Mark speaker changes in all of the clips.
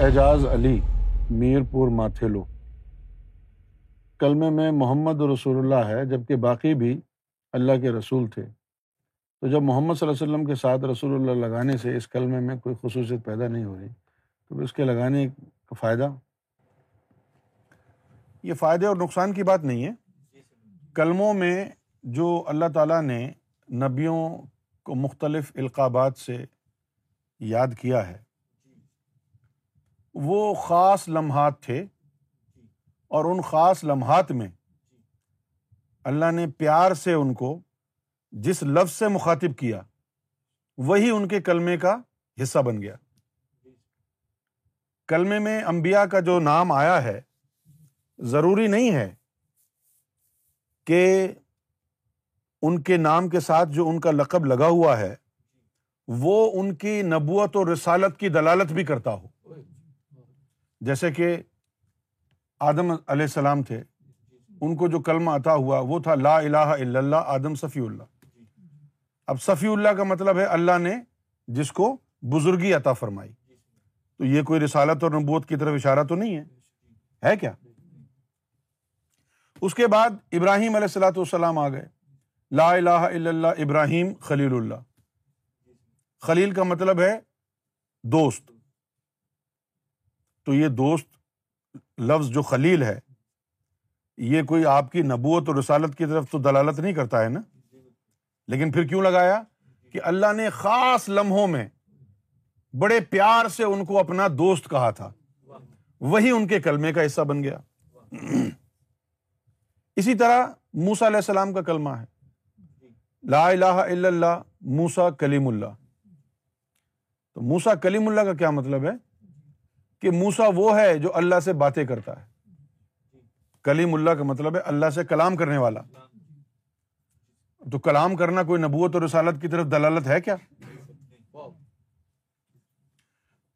Speaker 1: اعجاز علی میر پور ماتھیلو۔ کلمے میں محمد رسول اللہ ہے، جبکہ باقی بھی اللہ کے رسول تھے۔ تو جب محمد صلی اللہ علیہ وسلم کے ساتھ رسول اللہ لگانے سے اس کلمے میں کوئی خصوصیت پیدا نہیں ہو رہی، تو اس کے لگانے کا فائدہ؟ یہ فائدے اور نقصان کی بات نہیں ہے۔ کلموں میں جو اللہ تعالیٰ نے نبیوں کو مختلف القابات سے یاد کیا ہے وہ خاص لمحات تھے اور ان خاص لمحات میں اللہ نے پیار سے ان کو جس لفظ سے مخاطب کیا، وہی ان کے کلمے کا حصہ بن گیا۔ کلمے میں انبیاء کا جو نام آیا ہے، ضروری نہیں ہے کہ ان کے نام کے ساتھ جو ان کا لقب لگا ہوا ہے، وہ ان کی نبوت اور رسالت کی دلالت بھی کرتا ہو۔ جیسے کہ آدم علیہ السلام تھے، ان کو جو کلمہ عطا ہوا وہ تھا لا الہ الا اللہ، آدم صفی اللہ۔ اب صفی اللہ کا مطلب ہے اللہ نے جس کو بزرگی عطا فرمائی۔ تو یہ کوئی رسالت اور نبوت کی طرف اشارہ تو نہیں ہے؟ ہے کیا؟ اس کے بعد ابراہیم علیہ السلاۃ والسلام آ گئے۔ لا الہ الا اللہ، ابراہیم خلیل اللہ۔ خلیل کا مطلب ہے دوست۔ تو یہ دوست لفظ جو خلیل ہے، یہ کوئی آپ کی نبوت اور رسالت کی طرف تو دلالت نہیں کرتا ہے نا؟ لیکن پھر کیوں لگایا کہ اللہ نے خاص لمحوں میں بڑے پیار سے ان کو اپنا دوست کہا تھا۔ وہی ان کے کلمے کا حصہ بن گیا۔ اسی طرح موسا علیہ السلام کا کلمہ ہے۔ لا الہ الا اللہ موسا کلیم اللہ۔ تو موسا کلیم اللہ کا کیا مطلب ہے؟ کہ موسا وہ ہے جو اللہ سے باتیں کرتا ہے۔ کلیم اللہ کا مطلب ہے اللہ سے کلام کرنے والا۔ تو کلام کرنا کوئی نبوت اور رسالت کی طرف دلالت ہے کیا؟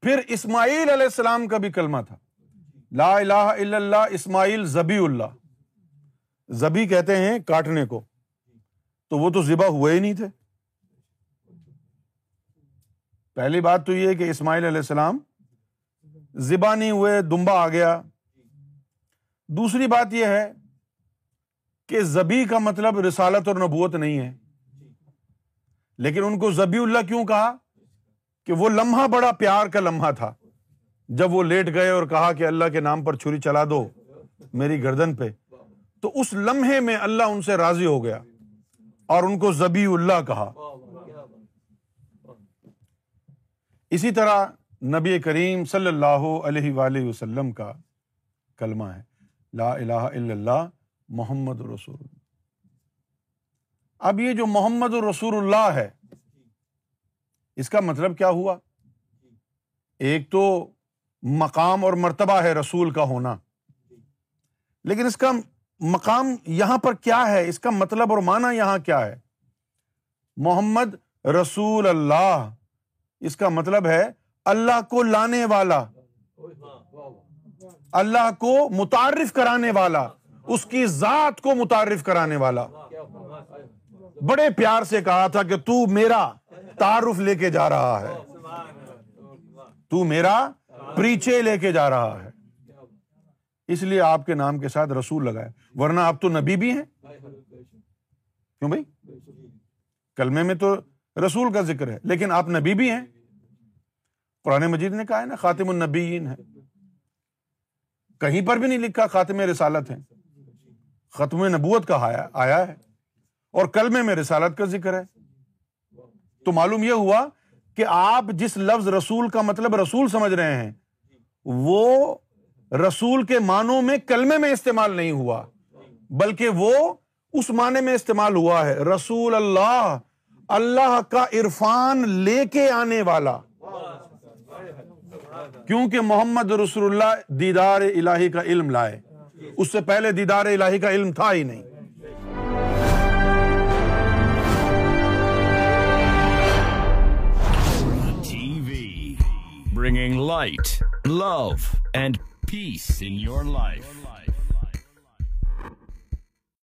Speaker 1: پھر اسماعیل علیہ السلام کا بھی کلمہ تھا۔ لا الہ الا اللہ، اسماعیل زبی اللہ۔ زبی کہتے ہیں کاٹنے کو۔ تو وہ تو ذبح ہوئے ہی نہیں تھے۔ پہلی بات تو یہ کہ اسماعیل علیہ السلام ذبح نہیں ہوئے، دمبا آ گیا۔ دوسری بات یہ ہے کہ زبی کا مطلب رسالت اور نبوت نہیں ہے۔ لیکن ان کو زبی اللہ کیوں کہا؟ کہ وہ لمحہ بڑا پیار کا لمحہ تھا۔ جب وہ لیٹ گئے اور کہا کہ اللہ کے نام پر چھری چلا دو میری گردن پہ، تو اس لمحے میں اللہ ان سے راضی ہو گیا اور ان کو زبی اللہ کہا۔ اسی طرح نبی کریم صلی اللہ علیہ وآلہ وسلم کا کلمہ ہے، لا الہ الا اللہ محمد رسول اب یہ جو محمد رسول اللہ ہے، اس کا مطلب کیا ہوا؟ ایک تو مقام اور مرتبہ ہے رسول کا ہونا۔ لیکن اس کا مقام یہاں پر کیا ہے؟ اس کا مطلب اور معنی یہاں کیا ہے؟ محمد رسول اللہ۔ اس کا مطلب ہے اللہ کو لانے والا، اللہ کو متعارف کرانے والا، اس کی ذات کو متعارف کرانے والا۔ بڑے پیار سے کہا تھا کہ تو میرا تعارف لے کے جا رہا ہے۔ تو میرا پریچے لے کے جا رہا ہے۔ اس لیے آپ کے نام کے ساتھ رسول لگائے۔ ورنہ آپ تو نبی بھی ہیں۔ کیوں بھائی؟ کلمے میں تو رسول کا ذکر ہے، لیکن آپ نبی بھی ہیں۔ قرآن مجید نے کہا ہے نا، خاتم النبیین ہے۔ کہیں پر بھی نہیں لکھا، خاتم رسالت ہے۔ ختم نبوت کا آیا ہے۔ اور کلمے میں رسالت کا ذکر ہے۔ تو معلوم یہ ہوا کہ آپ جس لفظ رسول کا مطلب رسول سمجھ رہے ہیں، وہ رسول کے معنوں میں کلمے میں استعمال نہیں ہوا، بلکہ وہ اس معنی میں استعمال ہوا ہے۔ رسول اللہ اللہ کا عرفان لے کے آنے والا۔ کیونکہ محمد رسول اللہ دیدار الہی کا علم لائے۔ اس سے پہلے دیدار الہی کا علم تھا ہی نہیں۔
Speaker 2: Bringing light love and peace in your life